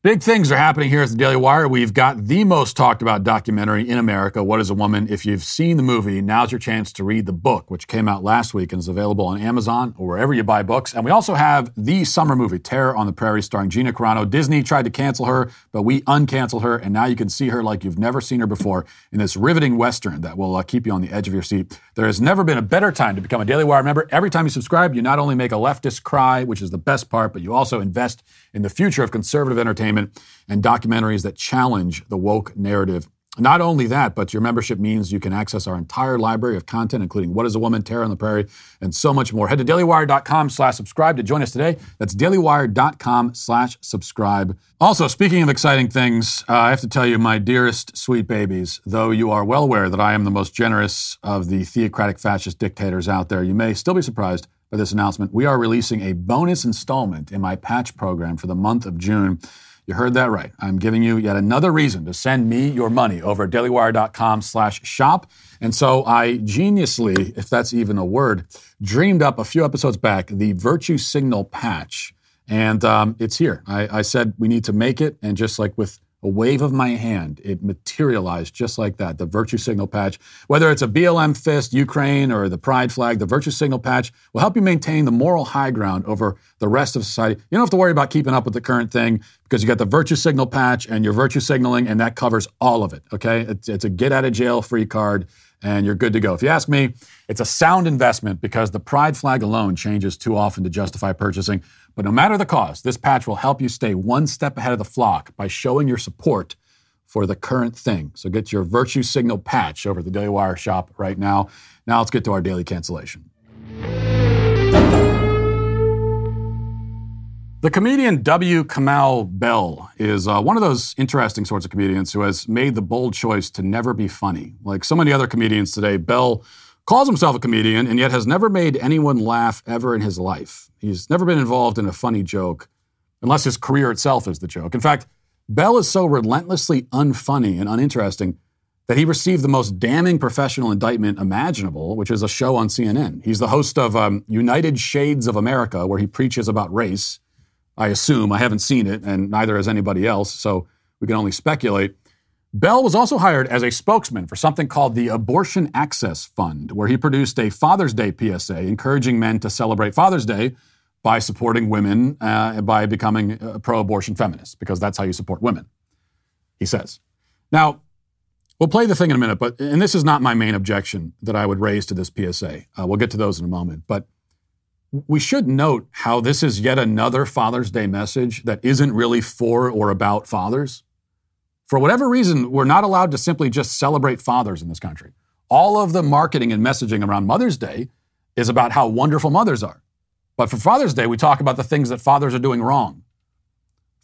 Big things are happening here at the Daily Wire. We've got the most talked about documentary in America, What is a Woman? If you've seen the movie, now's your chance to read the book, which came out last week and is available on Amazon or wherever you buy books. And we also have the summer movie, Terror on the Prairie, starring Gina Carano. Disney tried to cancel her, but we uncancel her, and now you can see her like you've never seen her before in this riveting Western that will uh, keep you on the edge of your seat. There has never been a better time to become a Daily Wire member. Every time you subscribe, you not only make a leftist cry, which is the best part, but you also invest in the future of conservative entertainment and documentaries that challenge the woke narrative. Not only that, but your membership means you can access our entire library of content, including What is a Woman, Terror on the Prairie, and so much more. Head to dailywire.com slash subscribe to join us today. That's dailywire.com slash subscribe. Also, speaking of exciting things, uh, I have to tell you, my dearest sweet babies, though you are well aware that I am the most generous of the theocratic fascist dictators out there, you may still be surprised by this announcement. We are releasing a bonus installment in my patch program for the month of June. You heard that right. I'm giving you yet another reason to send me your money over at dailywire.com slash shop. And so I geniusly, if that's even a word, dreamed up a few episodes back the virtue signal patch. And um, it's here. I, I said we need to make it. And just like with a wave of my hand, it materialized just like that. The virtue signal patch, whether it's a BLM fist, Ukraine, or the pride flag, the virtue signal patch will help you maintain the moral high ground over the rest of society. You don't have to worry about keeping up with the current thing because you got the virtue signal patch and your virtue signaling, and that covers all of it. Okay, it's, it's a get out of jail free card and you're good to go. If you ask me, it's a sound investment because the pride flag alone changes too often to justify purchasing. But no matter the cost, this patch will help you stay one step ahead of the flock by showing your support for the current thing. So get your virtue signal patch over at the Daily Wire shop right now. Now let's get to our daily cancellation. The comedian W. Kamau Bell is uh, one of those interesting sorts of comedians who has made the bold choice to never be funny. Like so many other comedians today, Bell calls himself a comedian and yet has never made anyone laugh ever in his life. He's never been involved in a funny joke, unless his career itself is the joke. In fact, Bell is so relentlessly unfunny and uninteresting that he received the most damning professional indictment imaginable, which is a show on CNN. He's the host of um, United Shades of America, where he preaches about race. I assume. I haven't seen it, and neither has anybody else, so we can only speculate. Bell was also hired as a spokesman for something called the Abortion Access Fund, where he produced a Father's Day PSA encouraging men to celebrate Father's Day by supporting women, uh, by becoming a pro abortion feminist, because that's how you support women, he says. Now, we'll play the thing in a minute, but, and this is not my main objection that I would raise to this PSA. Uh, we'll get to those in a moment. But we should note how this is yet another Father's Day message that isn't really for or about fathers. For whatever reason, we're not allowed to simply just celebrate fathers in this country. All of the marketing and messaging around Mother's Day is about how wonderful mothers are. But for Father's Day, we talk about the things that fathers are doing wrong.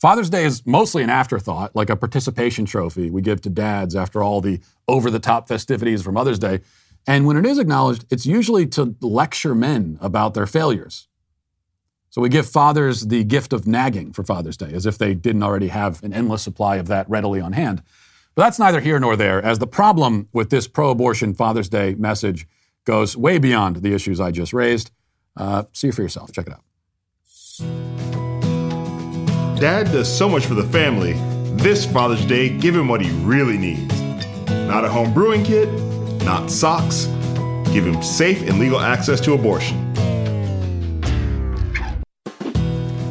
Father's Day is mostly an afterthought, like a participation trophy we give to dads after all the over the top festivities for Mother's Day. And when it is acknowledged, it's usually to lecture men about their failures. So we give fathers the gift of nagging for Father's Day, as if they didn't already have an endless supply of that readily on hand. But that's neither here nor there, as the problem with this pro abortion Father's Day message goes way beyond the issues I just raised. Uh, see for yourself. Check it out. Dad does so much for the family. This Father's Day, give him what he really needs. Not a home brewing kit, not socks. Give him safe and legal access to abortion.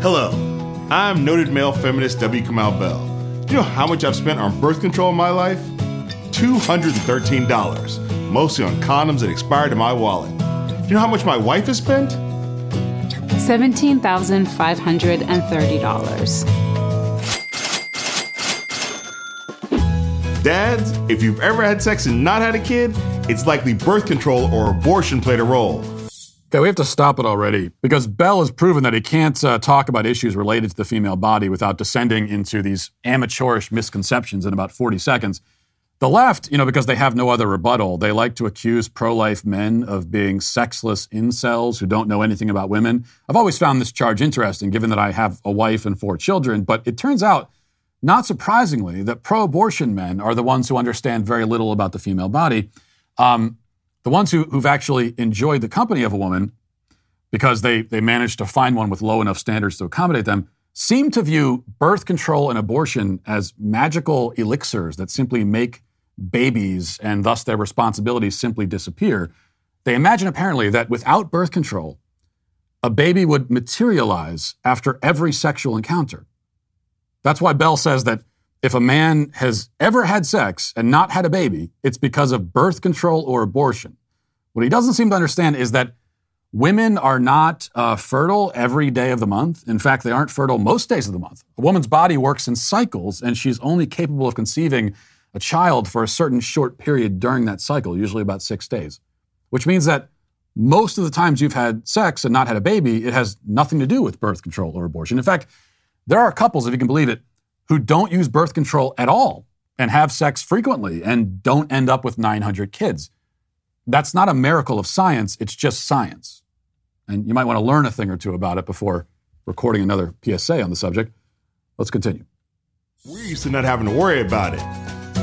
Hello, I'm noted male feminist W. Kamau Bell. Do you know how much I've spent on birth control in my life? $213, mostly on condoms that expired in my wallet. Do you know how much my wife has spent? $17,530. Dads, if you've ever had sex and not had a kid, it's likely birth control or abortion played a role. Okay, we have to stop it already because Bell has proven that he can't uh, talk about issues related to the female body without descending into these amateurish misconceptions in about 40 seconds. The left, you know, because they have no other rebuttal, they like to accuse pro life men of being sexless incels who don't know anything about women. I've always found this charge interesting given that I have a wife and four children, but it turns out, not surprisingly, that pro abortion men are the ones who understand very little about the female body. Um, the ones who, who've actually enjoyed the company of a woman because they, they managed to find one with low enough standards to accommodate them seem to view birth control and abortion as magical elixirs that simply make babies and thus their responsibilities simply disappear. They imagine apparently that without birth control, a baby would materialize after every sexual encounter. That's why Bell says that if a man has ever had sex and not had a baby, it's because of birth control or abortion. What he doesn't seem to understand is that women are not uh, fertile every day of the month. In fact, they aren't fertile most days of the month. A woman's body works in cycles, and she's only capable of conceiving a child for a certain short period during that cycle, usually about six days, which means that most of the times you've had sex and not had a baby, it has nothing to do with birth control or abortion. In fact, there are couples, if you can believe it, who don't use birth control at all and have sex frequently and don't end up with 900 kids. That's not a miracle of science, it's just science. And you might want to learn a thing or two about it before recording another PSA on the subject. Let's continue. We're used to not having to worry about it.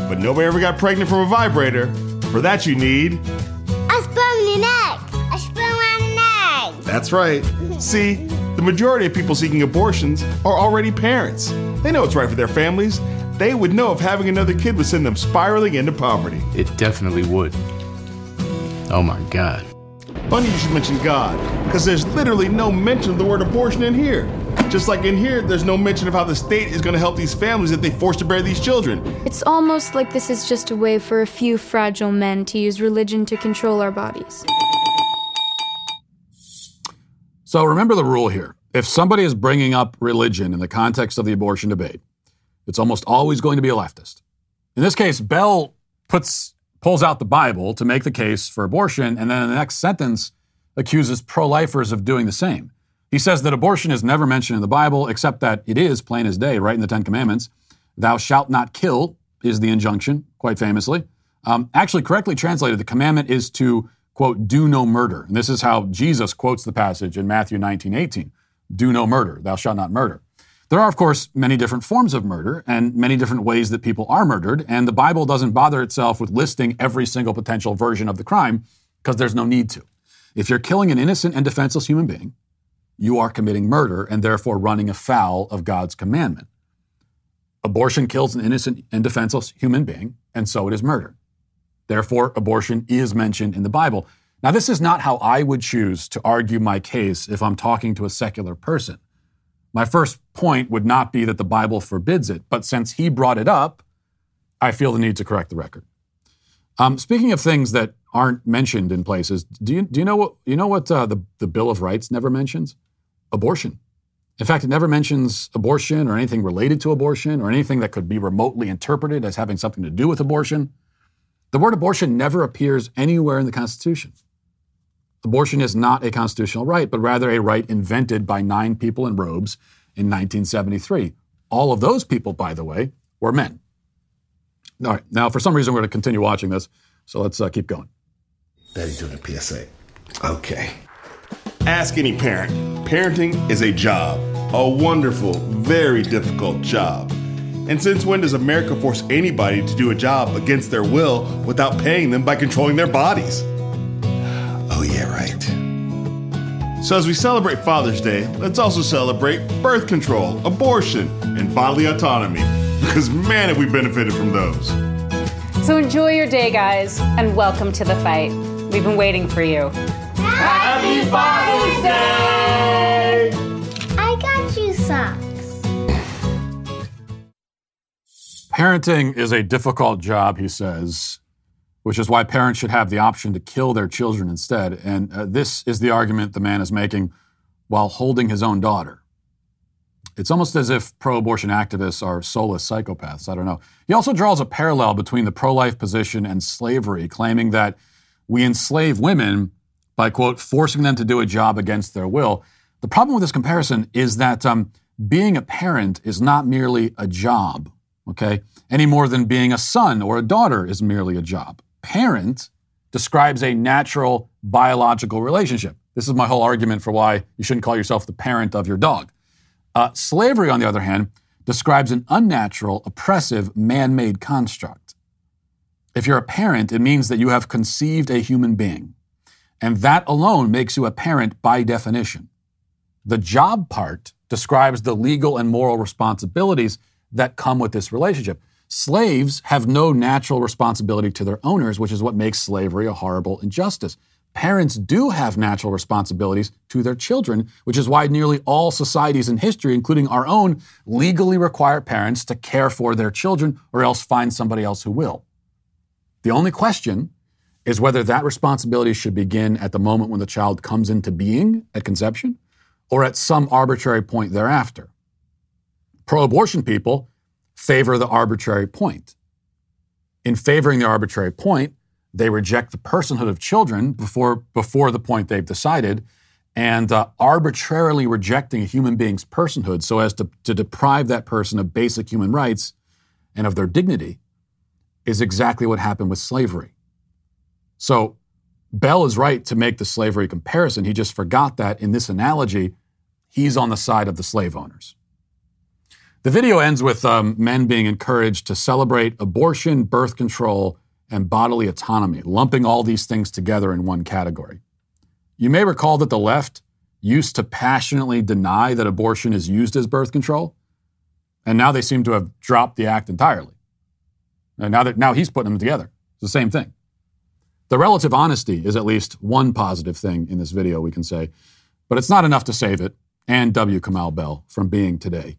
But nobody ever got pregnant from a vibrator. For that, you need a sperm and an egg. A sperm and an egg. That's right. See, the majority of people seeking abortions are already parents. They know what's right for their families. They would know if having another kid would send them spiraling into poverty. It definitely would. Oh my God. Funny you should mention God, because there's literally no mention of the word abortion in here. Just like in here, there's no mention of how the state is going to help these families if they force to bear these children. It's almost like this is just a way for a few fragile men to use religion to control our bodies. So remember the rule here. If somebody is bringing up religion in the context of the abortion debate, it's almost always going to be a leftist. In this case, Bell puts pulls out the Bible to make the case for abortion, and then in the next sentence accuses pro-lifers of doing the same. He says that abortion is never mentioned in the Bible, except that it is plain as day, right in the Ten Commandments. Thou shalt not kill is the injunction, quite famously. Um, actually, correctly translated, the commandment is to, quote, do no murder. And this is how Jesus quotes the passage in Matthew 19, 18. Do no murder. Thou shalt not murder. There are, of course, many different forms of murder and many different ways that people are murdered, and the Bible doesn't bother itself with listing every single potential version of the crime because there's no need to. If you're killing an innocent and defenseless human being, you are committing murder and therefore running afoul of God's commandment. Abortion kills an innocent and defenseless human being, and so it is murder. Therefore, abortion is mentioned in the Bible. Now, this is not how I would choose to argue my case if I'm talking to a secular person. My first point would not be that the Bible forbids it, but since he brought it up, I feel the need to correct the record. Um, speaking of things that aren't mentioned in places, do you, do you know what, you know what uh, the, the Bill of Rights never mentions? Abortion. In fact, it never mentions abortion or anything related to abortion or anything that could be remotely interpreted as having something to do with abortion. The word abortion never appears anywhere in the Constitution. Abortion is not a constitutional right, but rather a right invented by nine people in robes in 1973. All of those people, by the way, were men. All right, now for some reason we're going to continue watching this, so let's uh, keep going. Daddy's doing a PSA. Okay. Ask any parent. Parenting is a job, a wonderful, very difficult job. And since when does America force anybody to do a job against their will without paying them by controlling their bodies? Oh, yeah, right. So, as we celebrate Father's Day, let's also celebrate birth control, abortion, and bodily autonomy. [LAUGHS] Because, man, have we benefited from those. So enjoy your day, guys, and welcome to the fight. We've been waiting for you. Happy Parenting is a difficult job, he says, which is why parents should have the option to kill their children instead. And uh, this is the argument the man is making while holding his own daughter. It's almost as if pro abortion activists are soulless psychopaths. I don't know. He also draws a parallel between the pro life position and slavery, claiming that we enslave women by, quote, forcing them to do a job against their will. The problem with this comparison is that um, being a parent is not merely a job, okay? Any more than being a son or a daughter is merely a job. Parent describes a natural biological relationship. This is my whole argument for why you shouldn't call yourself the parent of your dog. Uh, slavery, on the other hand, describes an unnatural, oppressive, man made construct. If you're a parent, it means that you have conceived a human being. And that alone makes you a parent by definition. The job part describes the legal and moral responsibilities that come with this relationship. Slaves have no natural responsibility to their owners, which is what makes slavery a horrible injustice parents do have natural responsibilities to their children, which is why nearly all societies in history, including our own, legally require parents to care for their children or else find somebody else who will. The only question is whether that responsibility should begin at the moment when the child comes into being at conception or at some arbitrary point thereafter. Pro abortion people favor the arbitrary point. In favoring the arbitrary point, they reject the personhood of children before, before the point they've decided, and uh, arbitrarily rejecting a human being's personhood so as to, to deprive that person of basic human rights and of their dignity is exactly what happened with slavery. So Bell is right to make the slavery comparison. He just forgot that in this analogy, he's on the side of the slave owners. The video ends with um, men being encouraged to celebrate abortion, birth control, and bodily autonomy, lumping all these things together in one category. You may recall that the left used to passionately deny that abortion is used as birth control, and now they seem to have dropped the act entirely. And now that now he's putting them together. It's the same thing. The relative honesty is at least one positive thing in this video, we can say, but it's not enough to save it and W. Kamau Bell from being today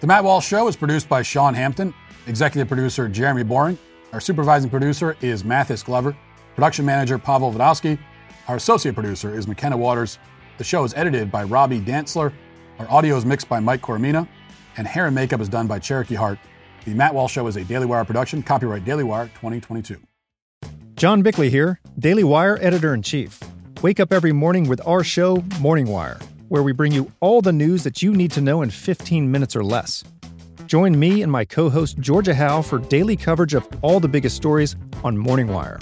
The Matt Walsh Show is produced by Sean Hampton, executive producer Jeremy Boring, our supervising producer is Mathis Glover. Production manager Pavel Vodowski. Our associate producer is McKenna Waters. The show is edited by Robbie Dantzler. Our audio is mixed by Mike Coromina. And hair and makeup is done by Cherokee Hart. The Matt Walsh Show is a Daily Wire production. Copyright Daily Wire 2022. John Bickley here, Daily Wire editor in chief. Wake up every morning with our show, Morning Wire, where we bring you all the news that you need to know in 15 minutes or less. Join me and my co host Georgia Howe for daily coverage of all the biggest stories on Morning Wire.